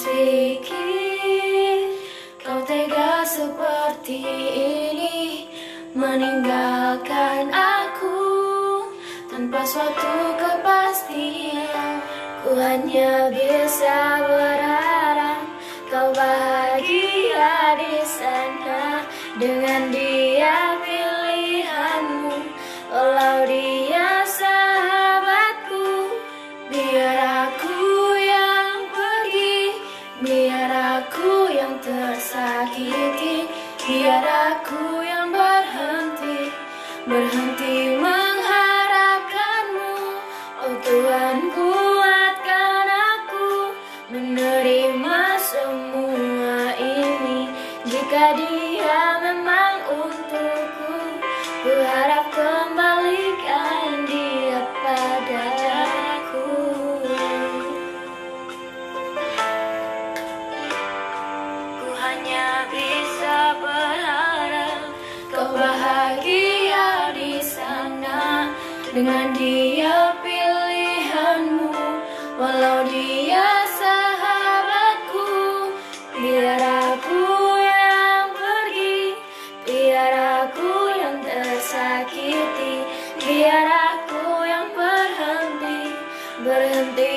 pikir kau tega seperti ini Meninggalkan aku tanpa suatu kepastian. Ku hanya bisa berharap kau bahagia di sana dengan dia aku yang tersakiti, biar aku yang berhenti, berhenti mengharapkanmu. Oh Tuhan kuatkan aku menerima semua ini Jika dia hanya bisa berharap kau bahagia di sana. Dengan dia pilihanmu walau dia sahabatku biar aku yang pergi biar aku yang tersakiti biar aku yang berhenti berhenti